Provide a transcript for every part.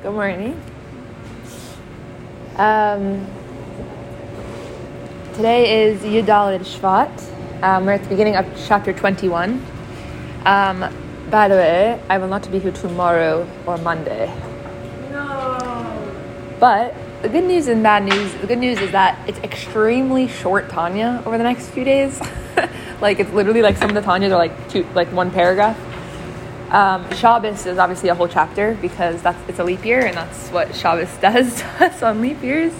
Good morning. Um, today is Yudalid Shvat. Um, we're at the beginning of chapter 21. Um, by the way, I will not be here tomorrow or Monday. No. But the good news and bad news the good news is that it's extremely short Tanya over the next few days. like, it's literally like some of the Tanyas are like two, like one paragraph. Um, Shabbos is obviously a whole chapter because that's it's a leap year and that's what Shabbos does to us on leap years.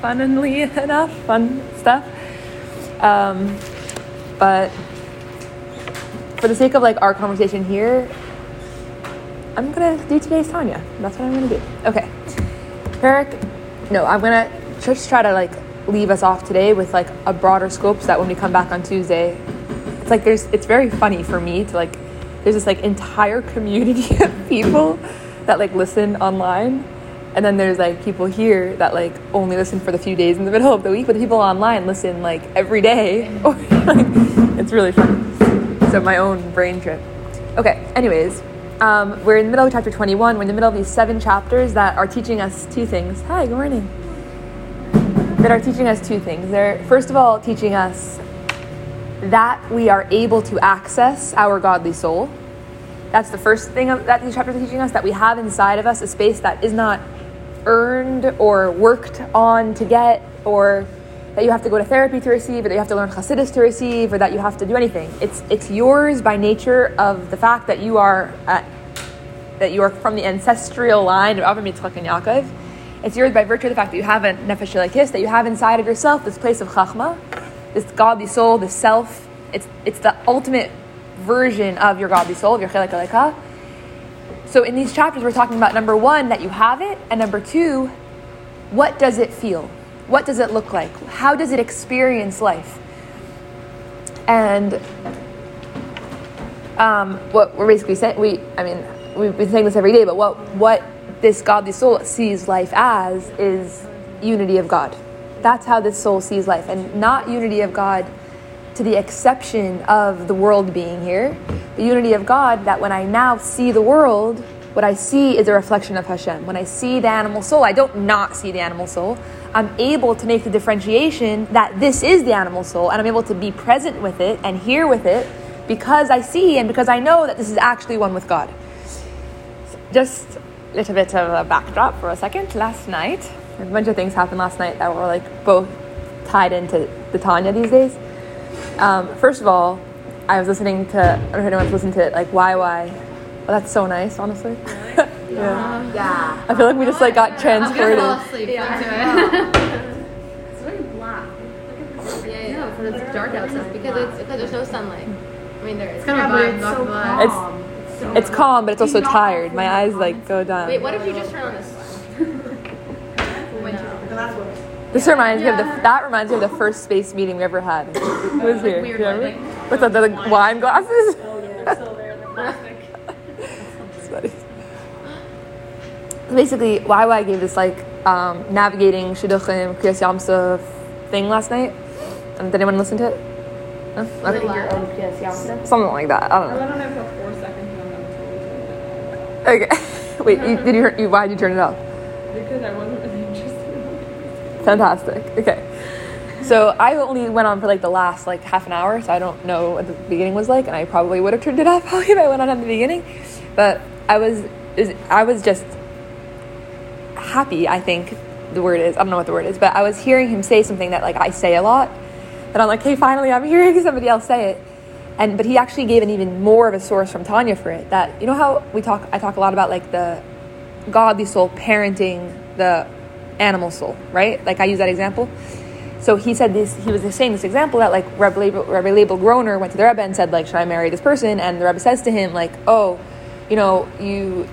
Funnily enough, fun stuff. Um, but for the sake of like our conversation here, I'm gonna do today's Tanya. That's what I'm gonna do. Okay, Eric. No, I'm gonna just try to like leave us off today with like a broader scope so that when we come back on Tuesday, it's like there's it's very funny for me to like there's this like entire community of people that like listen online. And then there's like people here that like only listen for the few days in the middle of the week but the people online listen like every day. It's really fun. So my own brain trip. Okay anyways um, we're in the middle of chapter 21 we're in the middle of these seven chapters that are teaching us two things. Hi good morning. That are teaching us two things. They're first of all teaching us that we are able to access our godly soul. That's the first thing that these chapters are teaching us that we have inside of us a space that is not earned or worked on to get, or that you have to go to therapy to receive, or that you have to learn Hasidus to receive, or that you have to do anything. It's it's yours by nature of the fact that you are uh, that you are from the ancestral line of Avraham, Yitzchak, and Yaakov. It's yours by virtue of the fact that you have a nefesh that you have inside of yourself this place of chachma, this godly soul, the self. It's it's the ultimate version of your godly soul, of your chelek aleka. So in these chapters, we're talking about number one that you have it, and number two, what does it feel? What does it look like? How does it experience life? And um, what we're basically saying, we I mean we've been saying this every day, but what what this godly soul sees life as is unity of God. That's how this soul sees life, and not unity of God to the exception of the world being here. The unity of God that when I now see the world, what I see is a reflection of Hashem. When I see the animal soul, I don't not see the animal soul. I'm able to make the differentiation that this is the animal soul, and I'm able to be present with it and here with it because I see and because I know that this is actually one with God. Just a little bit of a backdrop for a second. Last night, a bunch of things happened last night that were like both tied into the Tanya these days. Um, first of all, I was listening to, I don't know if anyone's listened to it, like Why Why. Well, that's so nice, honestly. yeah. Yeah. I feel like we just like got transported. I'm asleep Yeah. It's very black. it. yeah, yeah, because it's dark outside. Because it's because there's no sunlight. I mean, there is. It's kind of Yeah, vibe, it's not so gonna. It's- calm. so It's calm, but it's also tired. My eyes like go down. Wait, what if you just turn on this? No, that's what. This reminds me of the that reminds me of the first space meeting we ever had. Who was here? remember? lighting. With the, the, the wine glasses. Oh yeah, they're still there. They're plastic. It's funny. Basically, YY gave this like um, navigating Shidduchim Kriyas Yamsuf thing last night. Um, did anyone listen to it? No? Okay. Your own PS Yamsa. Something like that. I don't know. I don't know for four seconds and Okay. Wait, you, did you, you? Why did you turn it off? because I wasn't really interested in Fantastic. Okay. So I only went on for like the last like half an hour, so I don't know what the beginning was like, and I probably would have turned it off probably if I went on at the beginning. But I was, I was just happy. I think the word is. I don't know what the word is, but I was hearing him say something that like I say a lot, that I'm like, hey, finally, I'm hearing somebody else say it. And but he actually gave an even more of a source from Tanya for it. That you know how we talk. I talk a lot about like the godly soul parenting the animal soul, right? Like I use that example. So he said this. He was saying this example that like Rabbi Leibel, Rabbi Leibel Groner went to the Rebbe and said like, "Should I marry this person?" And the Rebbe says to him like, "Oh, you know, you,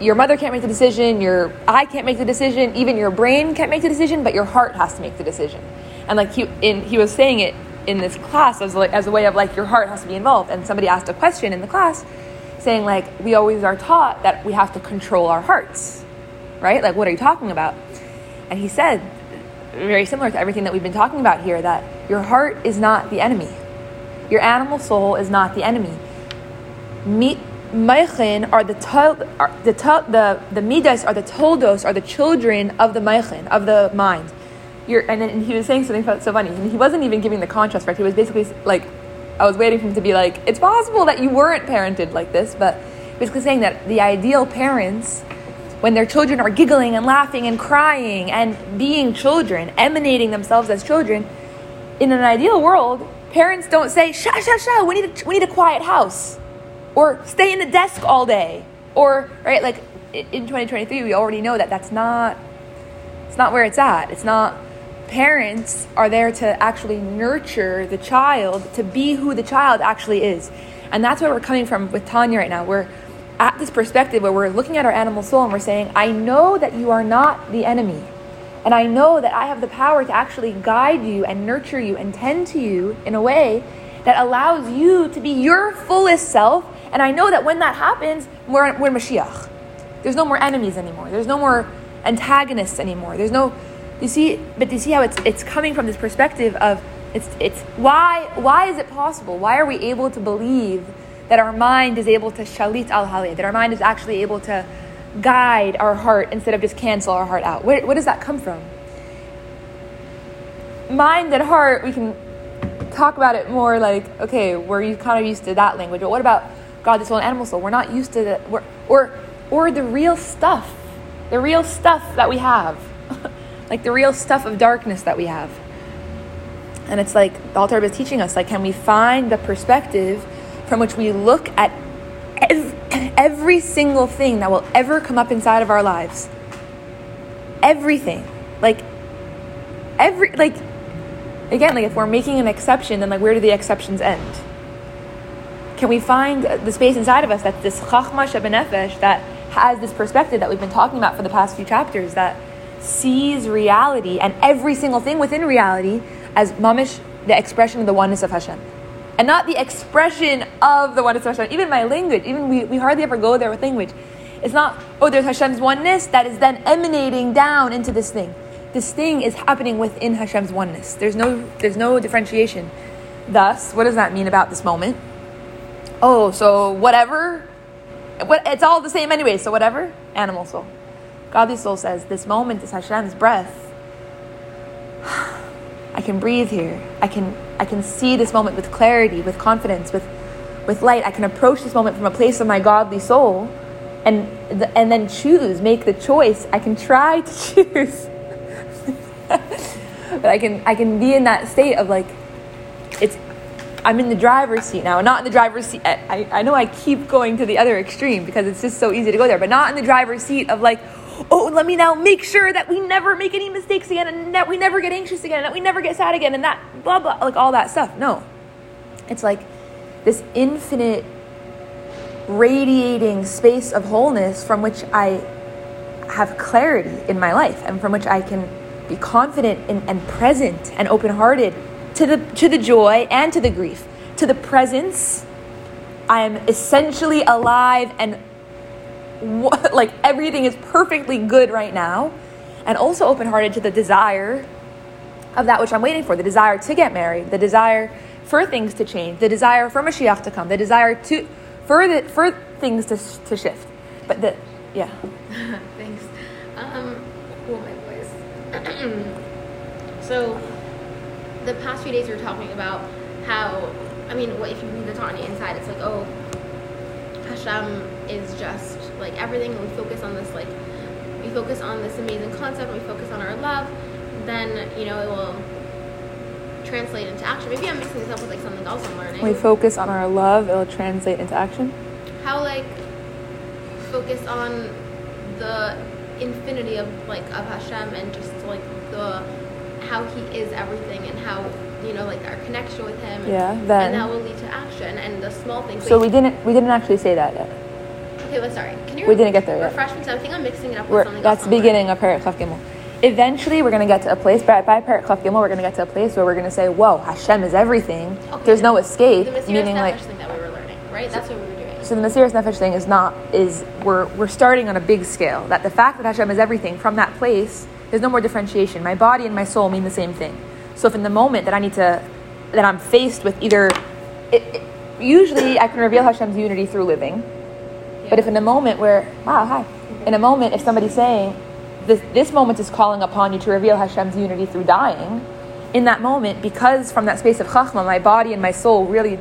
your mother can't make the decision. Your eye can't make the decision. Even your brain can't make the decision, but your heart has to make the decision." And like he in he was saying it in this class as like as a way of like your heart has to be involved. And somebody asked a question in the class, saying like, "We always are taught that we have to control our hearts." Right? Like, what are you talking about? And he said, very similar to everything that we've been talking about here, that your heart is not the enemy. Your animal soul is not the enemy. Meichin are the tol, are the tol, the the midas are the toldos are the children of the Meichin of the mind. You're, and then he was saying something so funny. And he wasn't even giving the contrast right. He was basically like, I was waiting for him to be like, it's possible that you weren't parented like this, but basically saying that the ideal parents, when their children are giggling and laughing and crying and being children, emanating themselves as children, in an ideal world, parents don't say, "Sha sha sha, we need a, we need a quiet house," or "Stay in the desk all day," or right like in 2023 we already know that that's not it's not where it's at. It's not parents are there to actually nurture the child to be who the child actually is. And that's where we're coming from with Tanya right now. We're at this perspective where we're looking at our animal soul and we're saying, I know that you are not the enemy. And I know that I have the power to actually guide you and nurture you and tend to you in a way that allows you to be your fullest self. And I know that when that happens, we're, we're Mashiach. There's no more enemies anymore. There's no more antagonists anymore. There's no, you see, but you see how it's it's coming from this perspective of it's it's why why is it possible? Why are we able to believe that our mind is able to shalit al halev, that our mind is actually able to guide our heart instead of just cancel our heart out? Where, where does that come from? Mind and heart, we can talk about it more like okay, we're kind of used to that language, but what about God, the soul, and animal soul? We're not used to the we're, or or the real stuff, the real stuff that we have, like the real stuff of darkness that we have. And it's like the Alter is teaching us, like, can we find the perspective from which we look at ev- every single thing that will ever come up inside of our lives? Everything, like every like again, like if we're making an exception, then like where do the exceptions end? Can we find the space inside of us that's this chachma shebenefesh that has this perspective that we've been talking about for the past few chapters that sees reality and every single thing within reality as mamish, the expression of the oneness of Hashem. And not the expression of the oneness of Hashem. Even my language, even we, we hardly ever go there with language. It's not, oh, there's Hashem's oneness that is then emanating down into this thing. This thing is happening within Hashem's oneness. There's no, there's no differentiation. Thus, what does that mean about this moment? Oh, so whatever, what, it's all the same anyway, so whatever, animal soul. Godly soul says, this moment is Hashem's breath. I can breathe here. I can, I can see this moment with clarity, with confidence, with, with light. I can approach this moment from a place of my godly soul and, and then choose, make the choice. I can try to choose. but I can, I can be in that state of like, it's, I'm in the driver's seat now, not in the driver's seat. I, I know I keep going to the other extreme because it's just so easy to go there, but not in the driver's seat of like, oh, let me now make sure that we never make any mistakes again and that we never get anxious again and that we never get sad again and that blah, blah, like all that stuff. No. It's like this infinite radiating space of wholeness from which I have clarity in my life and from which I can be confident and, and present and open hearted to the, to the joy and to the grief, to the presence. I am essentially alive and what, like everything is perfectly good right now, and also open hearted to the desire of that which I'm waiting for the desire to get married, the desire for things to change, the desire for Mashiach to come, the desire to for, the, for things to, to shift. But the, yeah. Thanks. Um, cool, my voice. so, the past few days we were talking about how, I mean, if you read the Tanya inside, it's like, oh, Hashem is just like everything, and we focus on this, like, we focus on this amazing concept, and we focus on our love, then, you know, it will translate into action. Maybe I'm mixing this up with like something else I'm learning. We focus on our love, it'll translate into action. how like focus on the infinity of like of Hashem and just like the how he is everything and how you know like our connection with him Yeah, and then- that will lead to action and the small things So we didn't we didn't actually say that yet. Okay sorry can you we didn't get there yet. refresh me I think I'm mixing it up with We're, something that's the beginning of Chaf Gimel. Eventually, we're going to get to a place, by, by Chaf Gimel, we're going to get to a place where we're going to say, whoa, Hashem is everything. Okay, There's no escape. the meaning, like, Nefesh thing that we were learning right that's what we were doing so the Mesiras Nefesh thing is not, is we're, we're starting on a big scale. That the fact that Hashem is everything, from that place, there's no more differentiation. My body and my soul mean the same thing. So if in the moment that I need to, that I'm faced with either, it, it, usually I can reveal Hashem's unity through living, But if in a moment where, wow, hi, in a moment, if somebody's saying, this, this moment is calling upon you to reveal Hashem's unity through dying, in that moment, because from that space of chachma, my body and my soul really,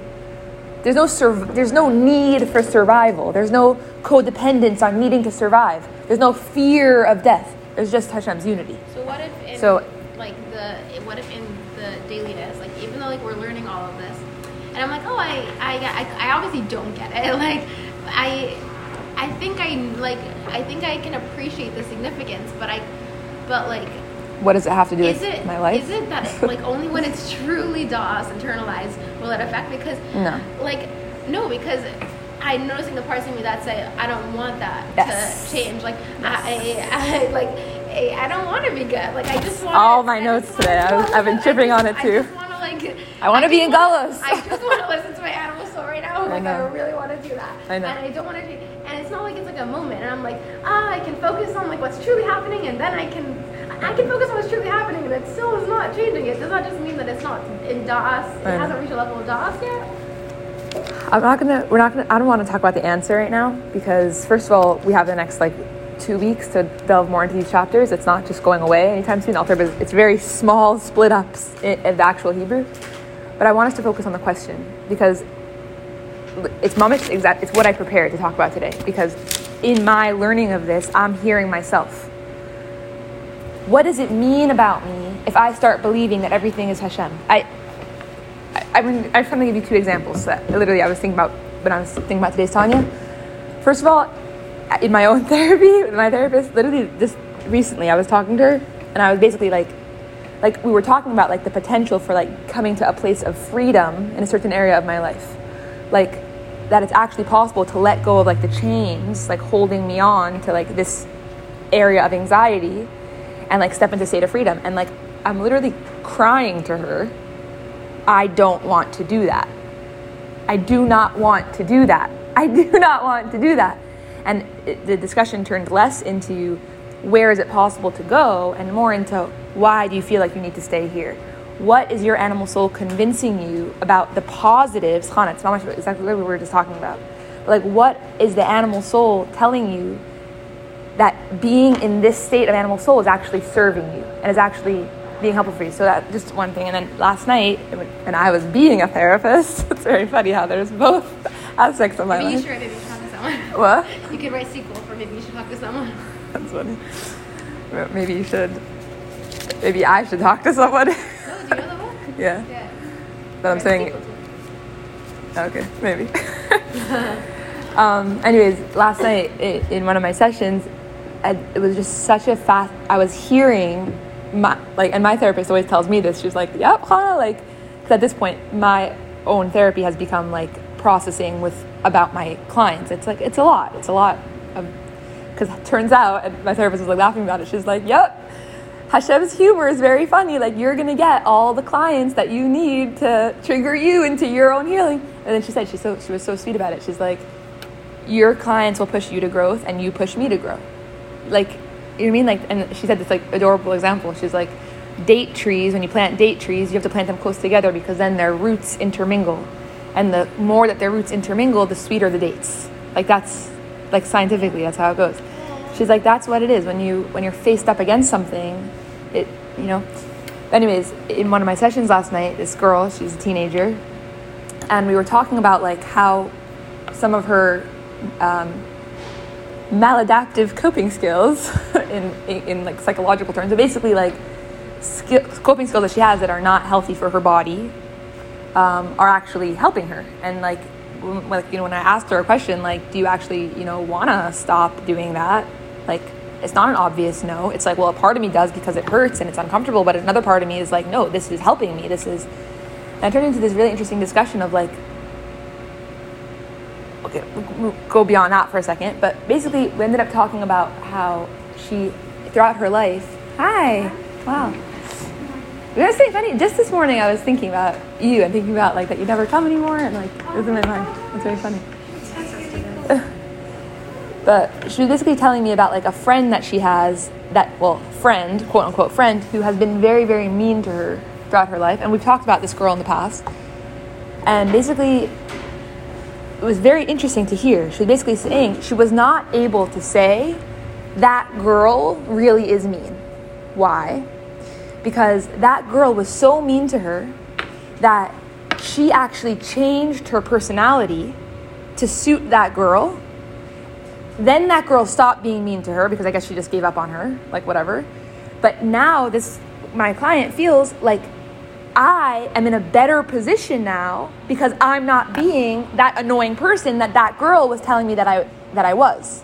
there's no, sur- there's no need for survival. There's no codependence on needing to survive. There's no fear of death. There's just Hashem's unity. So what if in So- like the what if in the dailiness, like even though like we're learning all of this, and I'm like, oh, I I I, I obviously don't get it. Like I I think I like I think I can appreciate the significance, but I but like What does it have to do is with it my life? is it that like only when it's truly DOS internalized will it affect? Because No. like no, because I'm noticing the parts of me that say I don't want that Yes. to change. Like I, I, I like I I don't want to be good. Like I just want All my notes today, I I've been chipping on it, too. I just want to like. I be in wanna- I just want to listen to my animal soul right now. Like I, know. really want to do that. I know. And I don't want to. And it's not like it's like a moment. And I'm like, ah, I can focus on like what's truly happening, and then I can. I can focus on what's truly happening, and it still is not changing. It does not just mean that it's not in DOS. It I hasn't reached a level of DOS yet. I'm not gonna. We're not gonna. I don't want to talk about the answer right now because first of all, we have the next like two weeks to delve more into these chapters. It's not just going away anytime soon. Alter, but it's very small split ups i- of the actual Hebrew. But I want us to focus on the question because it's mamish exact. It's what I prepared to talk about today because in my learning of this, I'm hearing myself. What does it mean about me if I start believing that everything is Hashem? I I, I, mean, I just want to give you two examples that literally I was thinking about when I was thinking about today's Tanya. First of all, in my own therapy my therapist, literally just recently, I was talking to her, and I was basically like, like we were talking about like the potential for like coming to a place of freedom in a certain area of my life, like that it's actually possible to let go of like the chains like holding me on to like this area of anxiety, and like step into state of freedom. And like I'm literally crying to her I don't want to do that. I do not want to do that. I do not want to do that. And it, the discussion turned less into where is it possible to go and more into why do you feel like you need to stay here? What is your animal soul convincing you about the positives? Hana, it's not much exactly what we were just talking about. Like, what is the animal soul telling you that being in this state of animal soul is actually serving you and is actually being helpful for you. So that just one thing. And then last night, and I was being a therapist. It's very funny how there's both aspects of my Maybe you should maybe you should talk to someone. What? You could write sequel for maybe you should talk to someone. That's funny. Maybe you should. Maybe I should talk to someone. No, do you know the book? yeah. Yeah. But I'm saying. sequel to it. Okay, maybe. um, anyways, last night in one of my sessions, I, it was just such a fast. I was hearing my like, and my therapist always tells me this. She's like, "Yep, like, because at this point, my own therapy has become like processing with about my clients. It's like it's a lot. It's a lot of because it turns out, and my therapist was like laughing about it. She's like, "Yep." Hashem's humor is very funny. Like you're gonna get all the clients that you need to trigger you into your own healing. And then she said she's so she was so sweet about it. She's like, your clients will push you to growth, and you push me to grow. Like you know what I mean? Like, and she said this like adorable example. She's like, date trees. When you plant date trees, you have to plant them close together because then their roots intermingle, and the more that their roots intermingle, the sweeter the dates. Like that's like scientifically, that's how it goes. She's like, that's what it is when you when you're faced up against something, it you know. Anyways, in one of my sessions last night, this girl, she's a teenager, and we were talking about like how some of her um, maladaptive coping skills in, in, in like psychological terms, but basically like skill, coping skills that she has that are not healthy for her body um, are actually helping her. And like, like you know, when I asked her a question like, "Do you actually you know want to stop doing that?" Like, it's not an obvious no. It's like, well, a part of me does because it hurts and it's uncomfortable, but another part of me is like, no, this is helping me. This is. And it turned into this really interesting discussion of like, okay, we'll go beyond that for a second. But basically, we ended up talking about how she, throughout her life, hi, wow. You know, it's pretty funny. Just this morning, I was thinking about you and thinking about like that you never come anymore, and like it was in my mind. It's very funny. But she was basically telling me about like a friend that she has that well, friend, quote unquote friend, who has been very, very mean to her throughout her life. And we've talked about this girl in the past. And basically it was very interesting to hear. She was basically saying she was not able to say that girl really is mean. Why? Because that girl was so mean to her that she actually changed her personality to suit that girl. Then that girl stopped being mean to her because I guess she just gave up on her, like whatever. But now this my client feels like I am in a better position now because I'm not being that annoying person that that girl was telling me that I that I was.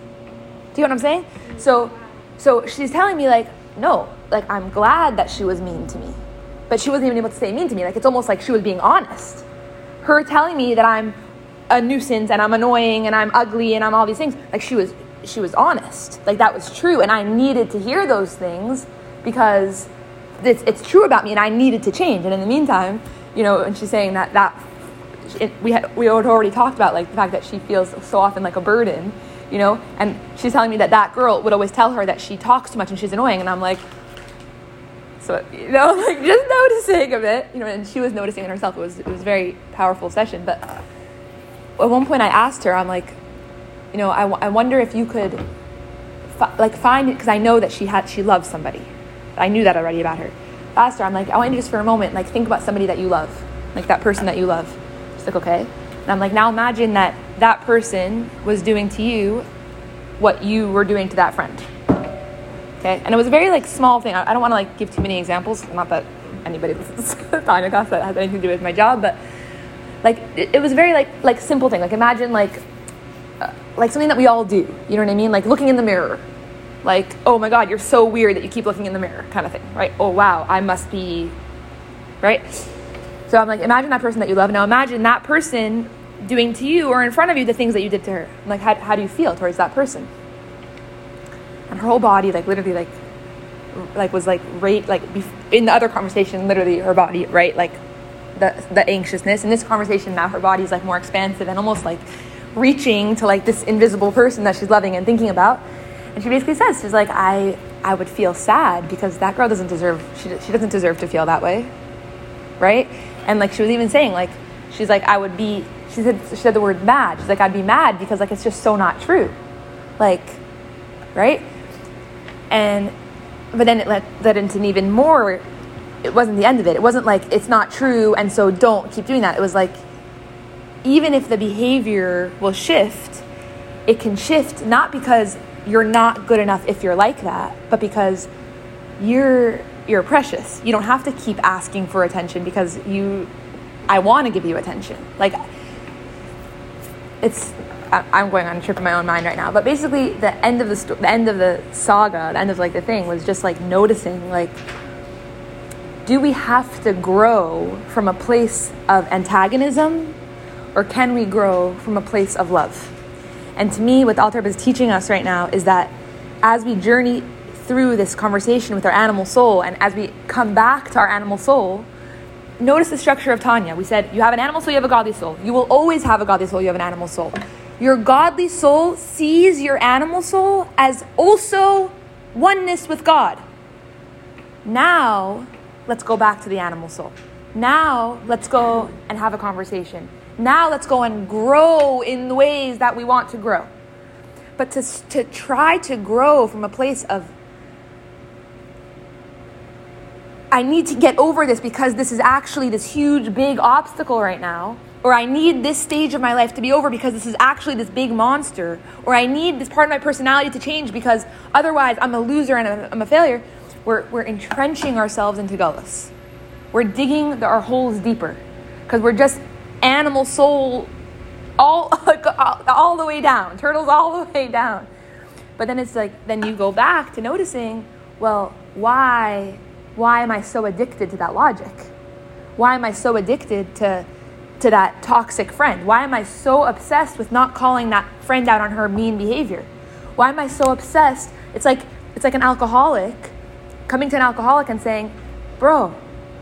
Do you know what I'm saying? So so she's telling me like no, like I'm glad that she was mean to me. But she wasn't even able to say mean to me. Like it's almost like she was being honest. Her telling me that I'm a nuisance and I'm annoying and I'm ugly and I'm all these things. Like she was she was honest. Like that was true and I needed to hear those things because it's, it's true about me and I needed to change. And in the meantime, you know, and she's saying that that it, we had we had already talked about like the fact that she feels so often like a burden, you know, and she's telling me that that girl would always tell her that she talks too much and she's annoying, and I'm like, so you know, like just noticing a bit, you know, and she was noticing it herself. It was it was very powerful session, but at one point I asked her, I'm like, you know, I, I wonder if you could like find it because I know that she had she loves somebody. I knew that already about her. I asked her, I'm like, I want you just for a moment, like think about somebody that you love, like that person that you love. She's like, okay. And I'm like, now imagine that that person was doing to you what you were doing to that friend. Okay, and it was a very like small thing. I, I don't want to like give too many examples. Not that anybody Tanya that has anything to do with my job, but like it, it was very like like simple thing. Like imagine like uh, like something that we all do. You know what I mean? Like looking in the mirror. Like oh my god, you're so weird that you keep looking in the mirror, kind of thing, right? Oh wow, I must be, right? So I'm like, imagine that person that you love. Now imagine that person doing to you or in front of you the things that you did to her. I'm like, how, how do you feel towards that person? And her whole body, like literally, like, like was like right, like in the other conversation, literally her body, right, like the the anxiousness. In this conversation, now her body's like more expansive and almost like reaching to like this invisible person that she's loving and thinking about. And she basically says, she's like, I I would feel sad because that girl doesn't deserve she she doesn't deserve to feel that way, right? And like she was even saying, like she's like, I would be. She said she said the word mad. She's like, I'd be mad because like it's just so not true, like, right? And but then it led, led into an even more. It wasn't the end of it. It wasn't like it's not true and so don't keep doing that. It was like even if the behavior will shift, it can shift not because you're not good enough if you're like that, but because you're you're precious. You don't have to keep asking for attention because you I want to give you attention. Like it's I'm going on a trip in my own mind right now, but basically the end of the sto- the end of the saga, the end of like the thing was just like noticing like do we have to grow from a place of antagonism or can we grow from a place of love? And to me, what the Alter is teaching us right now is that as we journey through this conversation with our animal soul and as we come back to our animal soul, notice the structure of Tanya. We said you have an animal soul, you have a godly soul. You will always have a godly soul, you have an animal soul. Your godly soul sees your animal soul as also oneness with God. Now, let's go back to the animal soul. Now, let's go and have a conversation. Now, let's go and grow in the ways that we want to grow. But to, to try to grow from a place of, I need to get over this because this is actually this huge, big obstacle right now. Or I need this stage of my life to be over because this is actually this big monster. Or I need this part of my personality to change because otherwise I'm a loser and I'm- I'm a failure. We're, we're entrenching ourselves into gullus. We're digging the, our holes deeper because we're just animal soul all, all the way down, turtles all the way down. But then it's like, then you go back to noticing, well, why, why am I so addicted to that logic? Why am I so addicted to, to that toxic friend? Why am I so obsessed with not calling that friend out on her mean behavior? Why am I so obsessed? It's like, it's like an alcoholic coming to an alcoholic and saying, bro,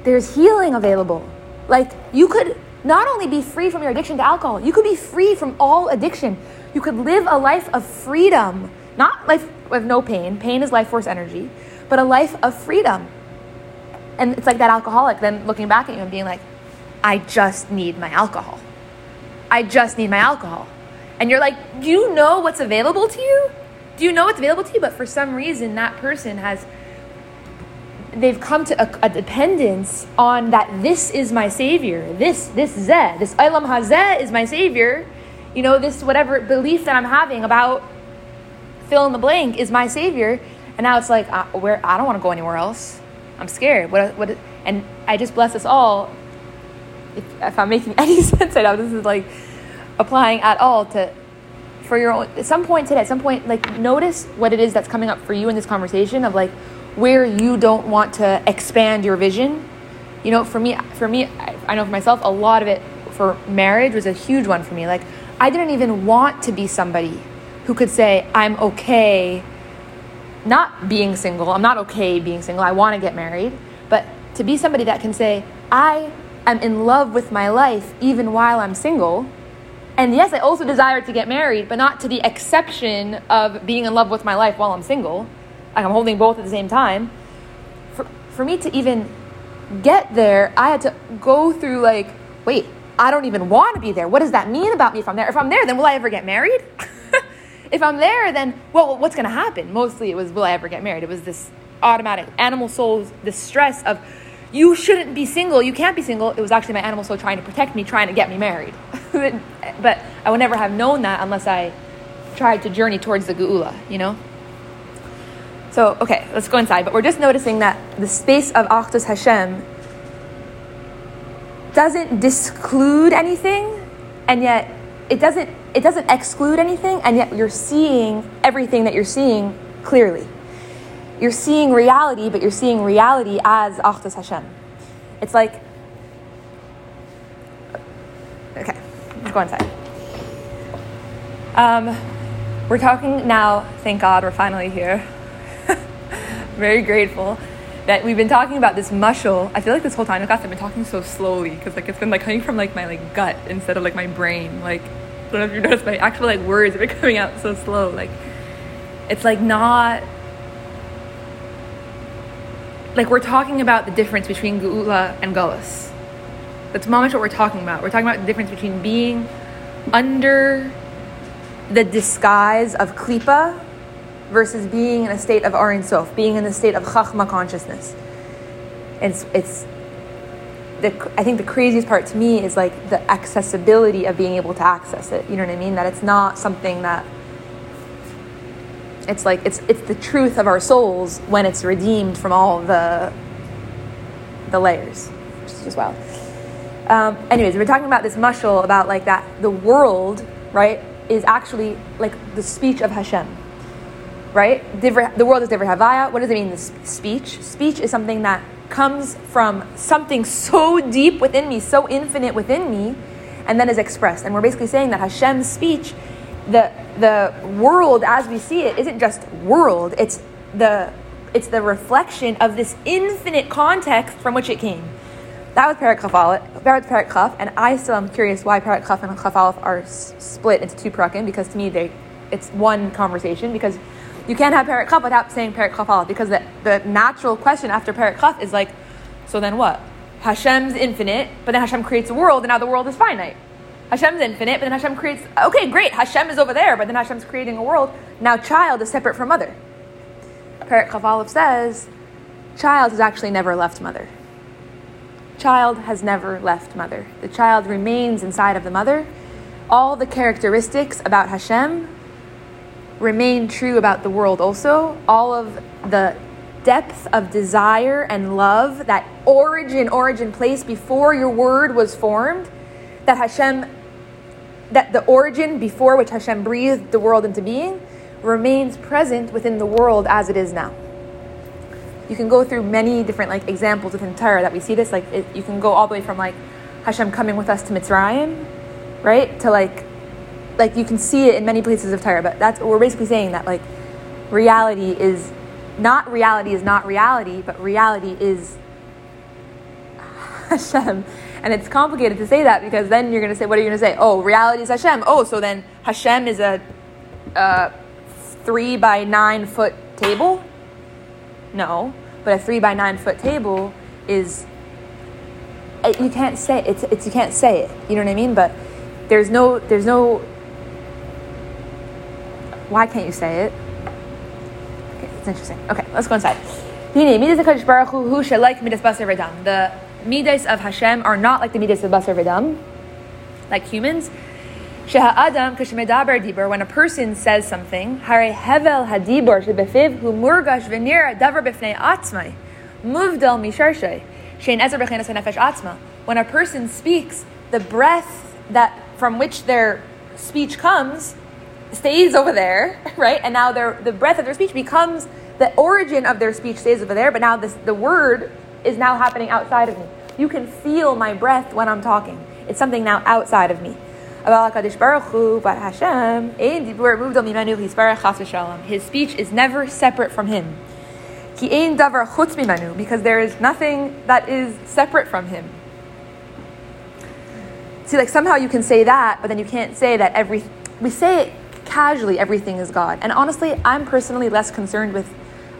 there's healing available. Like, you could not only be free from your addiction to alcohol, you could be free from all addiction. You could live a life of freedom, not life with no pain. Pain is life force energy, but a life of freedom. And it's like that alcoholic then looking back at you and being like, I just need my alcohol. I just need my alcohol. And you're like, do you know what's available to you? Do you know what's available to you? But for some reason, that person has, they've come to a, a dependence on that this is my savior. This, this zeh, this olam hazeh is my savior. You know, this whatever belief that I'm having about fill in the blank is my savior. And now it's like, uh, where I don't want to go anywhere else. I'm scared. What, what, and I just bless us all. If, if I'm making any sense right now, this is like applying at all to for your own. At some point today, at some point, like notice what it is that's coming up for you in this conversation of like where you don't want to expand your vision. You know, for me, for me, I, I know for myself, a lot of it for marriage was a huge one for me. Like I didn't even want to be somebody who could say I'm okay not being single. I'm not okay being single. I want to get married. But to be somebody that can say, I am in love with my life even while I'm single. And yes, I also desire to get married, but not to the exception of being in love with my life while I'm single. Like I'm holding both at the same time. For, for me to even get there, I had to go through like, wait, I don't even want to be there. What does that mean about me if I'm there? If I'm there, then will I ever get married? if I'm there, then well, what's going to happen? Mostly, it was will I ever get married? It was this automatic animal soul's the stress of you shouldn't be single, you can't be single. It was actually my animal soul trying to protect me, trying to get me married. but I would never have known that unless I tried to journey towards the geula, you know. So okay, let's go inside. But we're just noticing that the space of Achdus Hashem doesn't disclude anything, and yet it doesn't it doesn't exclude anything, and yet you're seeing everything that you're seeing clearly. You're seeing reality, but you're seeing reality as Achdus Hashem. It's like, okay, let's go inside. Um, we're talking now, thank God we're finally here. Very grateful that we've been talking about this mushal. I feel like this whole time, in class I've been talking so slowly because like it's been like coming from like my like gut instead of like my brain. Like I don't know if you noticed my actual like words have been coming out so slow. Like it's like not like we're talking about the difference between Geula and Gullus. That's mamish what we're talking about. We're talking about the difference between being under the disguise of Klipa versus being in a state of Ein Sof, being in the state of Chachma consciousness. It's, it's the, I think the craziest part to me is like the accessibility of being able to access it. You know what I mean? That it's not something that it's like it's it's the truth of our souls when it's redeemed from all the the layers, which is just wild. Um, anyways, we're talking about this mushal about like that the world, right, is actually like the speech of Hashem, right? The world is Havaya. What does it mean? This speech. Speech is something that comes from something so deep within me, so infinite within me, and then is expressed. And we're basically saying that Hashem's speech the the world as we see it isn't just world it's the it's the reflection of this infinite context from which it came that was Parak Chaf and I still am curious why Parak Chaf and Chaf are split into two parakim because to me they it's one conversation because you can't have Chaf without saying Parak Chaf because the, the natural question after Parak Chaf is like so then what Hashem's infinite but then Hashem creates a world and now the world is finite Hashem's infinite, but then Hashem creates. Okay, great. Hashem is over there, but then Hashem's creating a world. Now, child is separate from mother. Parak Chavalov says, child has actually never left mother. Child has never left mother. The child remains inside of the mother. All the characteristics about Hashem remain true about the world also. All of the depth of desire and love, that origin, origin place before your word was formed, that Hashem that the origin before which Hashem breathed the world into being remains present within the world as it is now. You can go through many different like examples within Torah that we see this. Like it, you can go all the way from like Hashem coming with us to Mitzrayim, right? To like, like you can see it in many places of Torah. But that's we're basically saying that like reality is not reality is not reality, but reality is Hashem. And it's complicated to say that because then you're going to say, what are you going to say? Oh, reality is Hashem. Oh, so then Hashem is a, a three by nine foot table? No, but a three by nine foot table is eh, you can't say it, it's, it's you can't say it. You know what I mean? But there's no, there's no. Why can't you say it? Okay, it's interesting. Okay, let's go inside. The midas of Hashem are not like the midas of basar v'dam, like humans. Adam dibur. When a person says something, hare hevel hadibur shebefiv hu murgash b'fnei atzmai muvdal misharshay shein ezer nefesh atzma. When a person speaks, the breath that from which their speech comes stays over there, right? And now their the breadth of their speech becomes the origin of their speech stays over there, but now this the word is now happening outside of me. You can feel my breath when I'm talking. It's something now outside of me. About Hashem, His speech is never separate from Him. Because there is nothing that is separate from Him. See, like somehow you can say that, but then you can't say that every. We say it casually, everything is God. And honestly, I'm personally less concerned with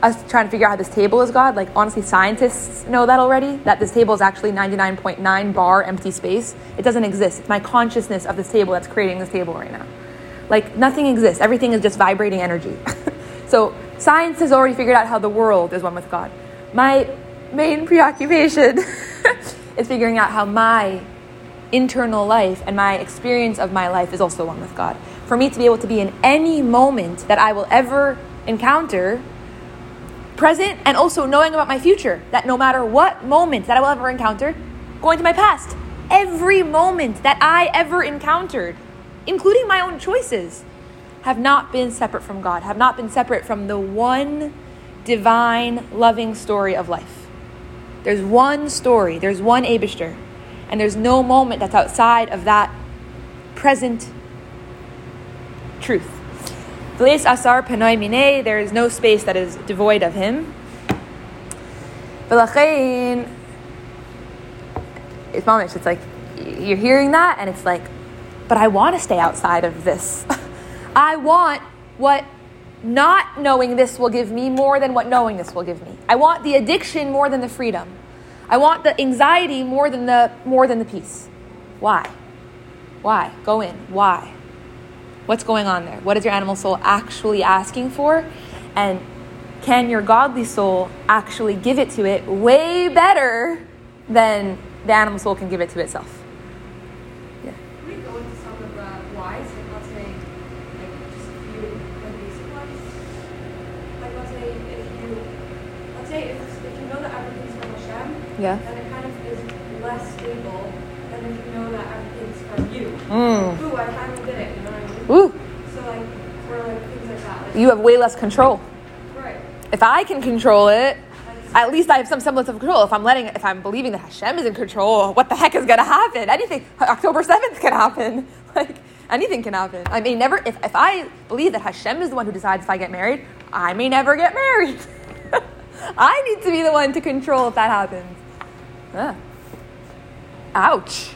us trying to figure out how this table is God. Like, honestly, scientists know that already, that this table is actually 99.9 bar empty space. It doesn't exist. It's my consciousness of this table that's creating this table right now. Like, nothing exists. Everything is just vibrating energy. so, science has already figured out how the world is one with God. My main preoccupation is figuring out how my internal life and my experience of my life is also one with God. For me to be able to be in any moment that I will ever encounter, present, and also knowing about my future, that no matter what moment that I will ever encounter, going to my past, every moment that I ever encountered, including my own choices, have not been separate from God, have not been separate from the one divine, loving story of life. There's one story, there's one Aibershter, and there's no moment that's outside of that present truth. Asar there is no space that is devoid of him. It's mamish, it's like you're hearing that and it's like, but I want to stay outside of this. I want what not knowing this will give me more than what knowing this will give me. I want the addiction more than the freedom. I want the anxiety more than the more than the peace. Why? Why? Go in. Why? What's going on there? What is your animal soul actually asking for? And can your godly soul actually give it to it way better than the animal soul can give it to itself? Yeah. Can we go into some of the whys? Like, let's say, like, just a few basic ones. Like, let's say if you, let's say if, if you know that everything's from Hashem, Yeah. then it kind of is less stable than if you know that everything's from you. Mm. Ooh, I finally did it. You know what I mean? Woo. So like, for like things like that. Like, You have way less control. right. If I can control it, at least I have some semblance of control. If I'm letting, if I'm believing that Hashem is in control, what the heck is going to happen? Anything. October seventh can happen. Like anything can happen. I may never. If if I believe that Hashem is the one who decides if I get married, I may never get married. I need to be the one to control if that happens. Ah. Ouch.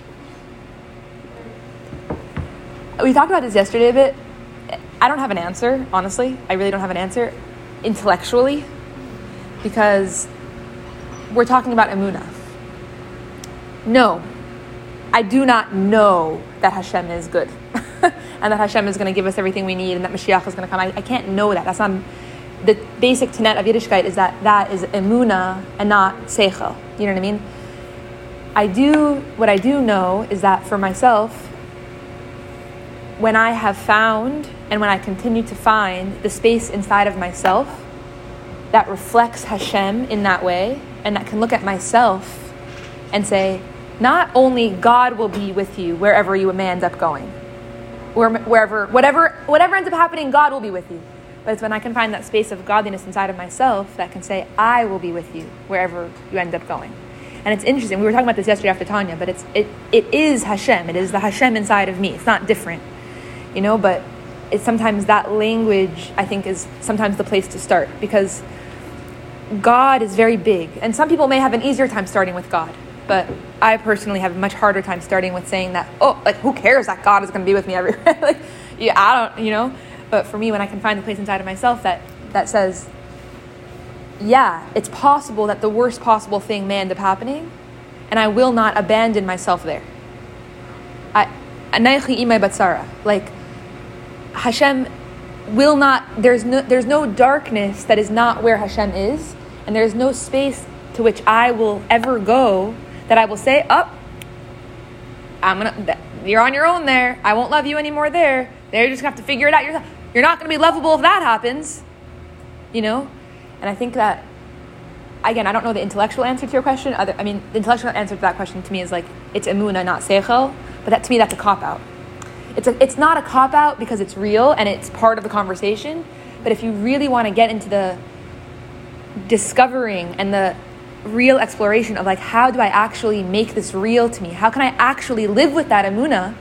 We talked about this yesterday a bit. I don't have an answer, honestly. I really don't have an answer intellectually because we're talking about Emuna. No, I do not know that Hashem is good and that Hashem is going to give us everything we need and that Mashiach is going to come. I, I can't know that. That's not the basic tenet of Yiddishkeit is that that is Emuna and not Seichel. You know what I mean? I do, what I do know is that for myself, when I have found and when I continue to find the space inside of myself that reflects Hashem in that way and that can look at myself and say, not only God will be with you wherever you may end up going, or wherever, whatever, whatever ends up happening, God will be with you. But it's when I can find that space of godliness inside of myself that can say, I will be with you wherever you end up going. And it's interesting. We were talking about this yesterday after Tanya, but it's it it is Hashem. It is the Hashem inside of me. It's not different, you know. But it's sometimes that language I think is sometimes the place to start because God is very big, and some people may have an easier time starting with God. But I personally have a much harder time starting with saying that. Oh, like who cares that God is going to be with me everywhere? like, yeah, I don't, you know. But for me, when I can find the place inside of myself that that says yeah, it's possible that the worst possible thing may end up happening, and I will not abandon myself there. I. Like Hashem will not. There's no. There's no darkness that is not where Hashem is, and there's no space to which I will ever go that I will say, "Up, I'm gonna. You're on your own there. I won't love you anymore there. There, you just have to figure it out yourself. You're not gonna be lovable if that happens." You know, and I think that again, I don't know the intellectual answer to your question. Other, I mean, the intellectual answer to that question to me is like it's emuna, not seichel. But that to me, that's a cop out. It's a, it's not a cop out because it's real and it's part of the conversation. But if you really want to get into the discovering and the real exploration of like how do I actually make this real to me? How can I actually live with that amuna?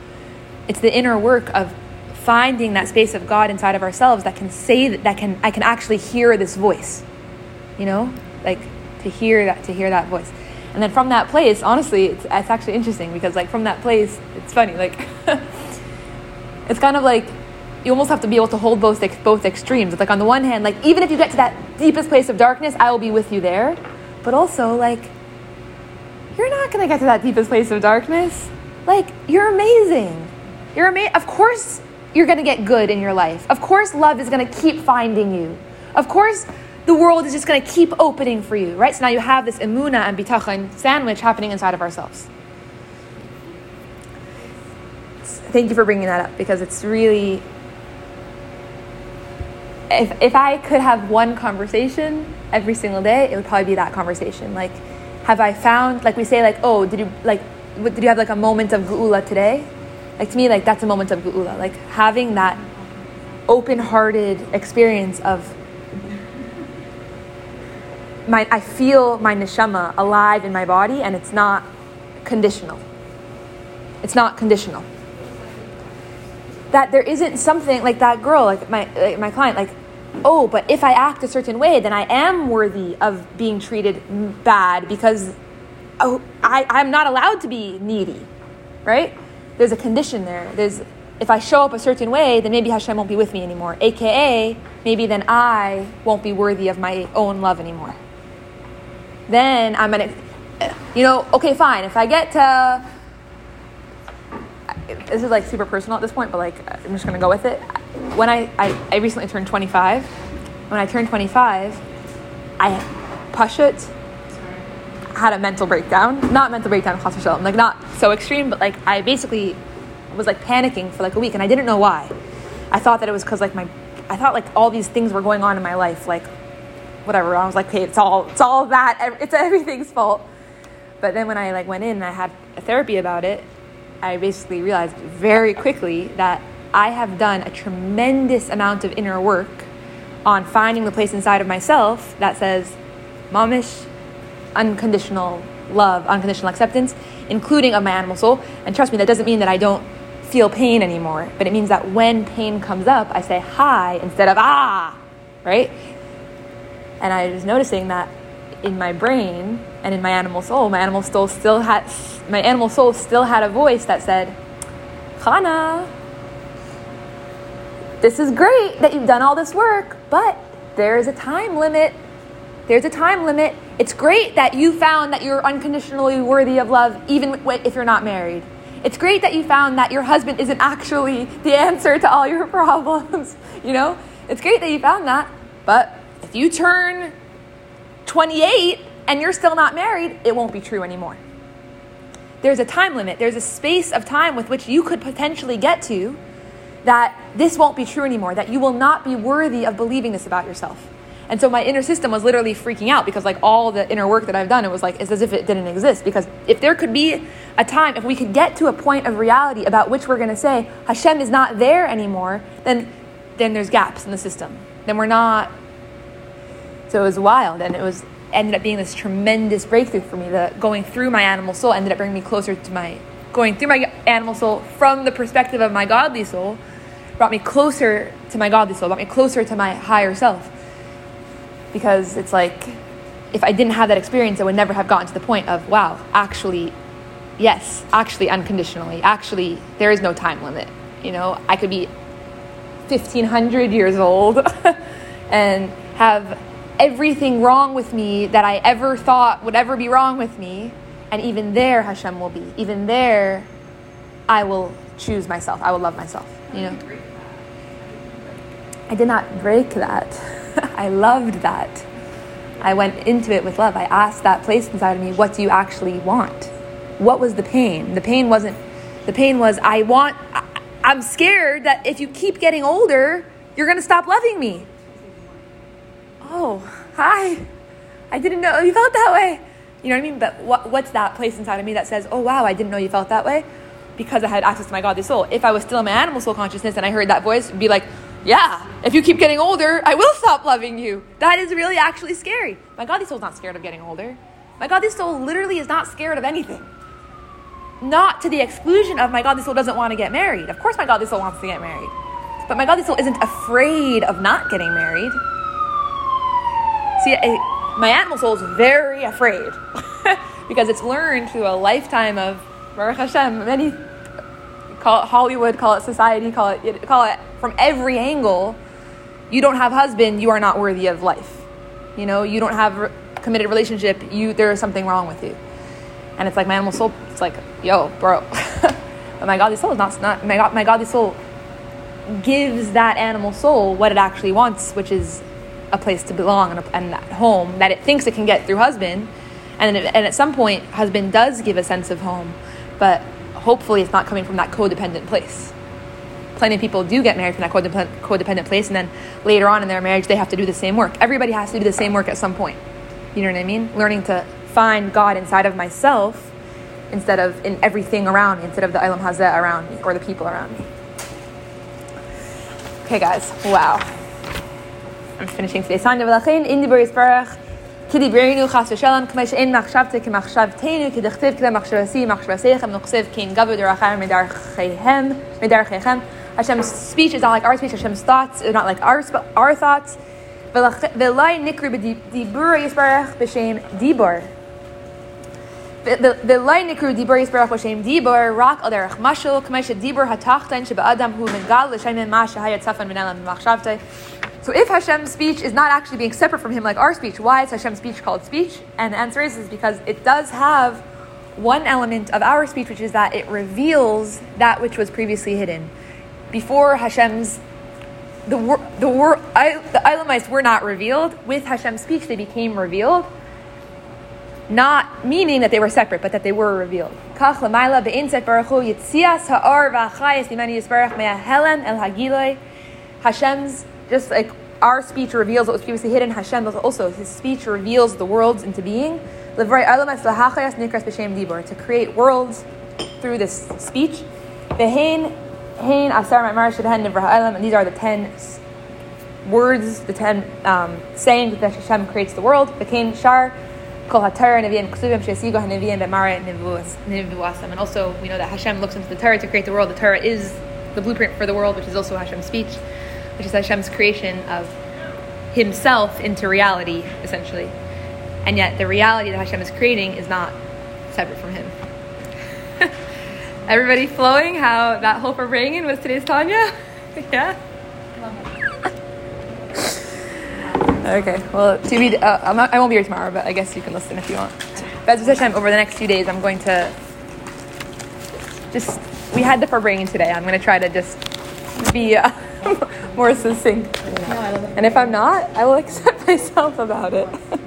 It's the inner work of finding that space of God inside of ourselves that can say that, that can I can actually hear this voice you know like to hear that to hear that voice and then from that place honestly it's, it's actually interesting because like from that place it's funny like it's kind of like you almost have to be able to hold both both extremes. It's like on the one hand like even if you get to that deepest place of darkness i will be with you there. But also like you're not going to get to that deepest place of darkness. Like you're amazing. You're amazing of course you're going to get good in your life. Of course love is going to keep finding you. Of course the world is just going to keep opening for you, right? So now you have this emuna and bitachon sandwich happening inside of ourselves. Thank you for bringing that up because it's really. If, if I could have one conversation every single day, it would probably be that conversation. Like, have I found, like we say, like, oh, did you, like, did you have like a moment of geula today? Like, to me, like, that's a moment of geula. Like, having that open hearted experience of my I feel my neshama alive in my body and it's not conditional. It's not conditional. That there isn't something like that girl, like my like my client, like, oh, but if I act a certain way, then I am worthy of being treated bad because oh, I, I'm not allowed to be needy, right? There's a condition there. There's if I show up a certain way, then maybe Hashem won't be with me anymore. AKA, maybe then I won't be worthy of my own love anymore then I'm gonna, you know, okay, fine. If I get to, this is like super personal at this point, but like I'm just gonna go with it. When I, I, I recently turned 25, when I turned 25, I pashut had a mental breakdown. Not mental breakdown, chas v'shalom, like not so extreme, but like I basically was like panicking for like a week, and I didn't know why. I thought that it was because like my, I thought like all these things were going on in my life, like whatever. I was like, okay, it's all it's all that it's everything's fault. But then when I like went in and I had a therapy about it, I basically realized very quickly that I have done a tremendous amount of inner work on finding the place inside of myself that says momish unconditional love, unconditional acceptance, including of my animal soul. And trust me, that doesn't mean that I don't feel pain anymore, but it means that when pain comes up, I say hi instead of ah, right? And I was noticing that in my brain and in my animal soul, my animal soul still had my animal soul still had a voice that said, Chana, this is great that you've done all this work, but there is a time limit. There's a time limit. It's great that you found that you're unconditionally worthy of love, even if you're not married. It's great that you found that your husband isn't actually the answer to all your problems. You know, it's great that you found that, but if you turn 28 and you're still not married, it won't be true anymore. There's a time limit, there's a space of time with which you could potentially get to that this won't be true anymore, that you will not be worthy of believing this about yourself. And so my inner system was literally freaking out because like all the inner work that I've done, it was like it's as if it didn't exist. Because if there could be a time, if we could get to a point of reality about which we're gonna say Hashem is not there anymore, then then there's gaps in the system. Then we're not so it was wild, and it was ended up being this tremendous breakthrough for me. That going through my animal soul ended up bringing me closer to my going through my animal soul from the perspective of my godly soul, brought me closer to my godly soul, brought me closer to my higher self. Because it's like if I didn't have that experience, I would never have gotten to the point of wow, actually, yes, actually, unconditionally, actually, there is no time limit. You know, I could be fifteen hundred years old and have everything wrong with me that I ever thought would ever be wrong with me. And even there, Hashem will be. Even there, I will choose myself. I will love myself. You know. I did not break that. I loved that. I went into it with love. I asked that place inside of me, what do you actually want? What was the pain? The pain wasn't, the pain was, I want, I, I'm scared that if you keep getting older, you're going to stop loving me. Oh, hi. I didn't know you felt that way. You know what I mean? But what, what's that place inside of me that says, oh, wow, I didn't know you felt that way? Because I had access to my godly soul. If I was still in my animal soul consciousness and I heard that voice, be like, yeah, if you keep getting older, I will stop loving you. That is really actually scary. My godly soul's not scared of getting older. My godly soul literally is not scared of anything. Not to the exclusion of my godly soul doesn't want to get married. Of course, my godly soul wants to get married. But my godly soul isn't afraid of not getting married. See, my animal soul is very afraid because it's learned through a lifetime of Baruch Hashem, many call it Hollywood, call it society, call it call it from every angle. You don't have husband, you are not worthy of life. You know, you don't have committed relationship, you there is something wrong with you. And it's like my animal soul, it's like, yo, bro. but my godly soul is not, not my, God, my godly soul gives that animal soul what it actually wants, which is a place to belong and, a, and that home that it thinks it can get through husband. And, it, and at some point, husband does give a sense of home, but hopefully it's not coming from that codependent place. Plenty of people do get married from that codependent, codependent place, and then later on in their marriage, they have to do the same work. Everybody has to do the same work at some point. You know what I mean? Learning to find God inside of myself instead of in everything around me, instead of the olam hazeh around me or the people around me. Okay, guys, wow. I'm finishing today's Tanya V'lachin, in the Beris Chas Machshavte Machshavasi, Nuchsev Gavu Derachar Medar Medar Hashem's speech is not like our speech, Hashem's thoughts are not like our our thoughts. V'lai Nikri B'dibur Yisbarach B'Shem Dibor. line Nikru Dibor Yisbarach B'Shem Dibor, Rock Al Derech Mashul, K'may She'dibor sheba adam Hu Mengal, L'Shem Ma'ashahayat Safan v'nelam Machshavte. So if Hashem's speech is not actually being separate from him like our speech, why is Hashem's speech called speech? And the answer is, is because it does have one element of our speech, which is that it reveals that which was previously hidden. Before Hashem's the wor- the wor- I, the Ilamites were not revealed. With Hashem's speech, they became revealed. Not meaning that they were separate, but that they were revealed. Hashem's, just like our speech reveals what was previously hidden, Hashem also, his speech reveals the worlds into being. To create worlds through this speech. And these are the ten words, the ten um, sayings that Hashem creates the world. And also, we know that Hashem looks into the Torah to create the world. The Torah is the blueprint for the world, which is also Hashem's speech, which is Hashem's creation of Himself into reality, essentially. And yet, the reality that Hashem is creating is not separate from Him. Everybody flowing how that whole farbrengen was today's Tanya? yeah? Okay, well, to be, uh, not, I won't be here tomorrow, but I guess you can listen if you want. B'ezras Hashem, over the next few days, I'm going to just, we had the farbrengen today. I'm going to try to just be uh, more succinct. And if I'm not, I will accept myself about it.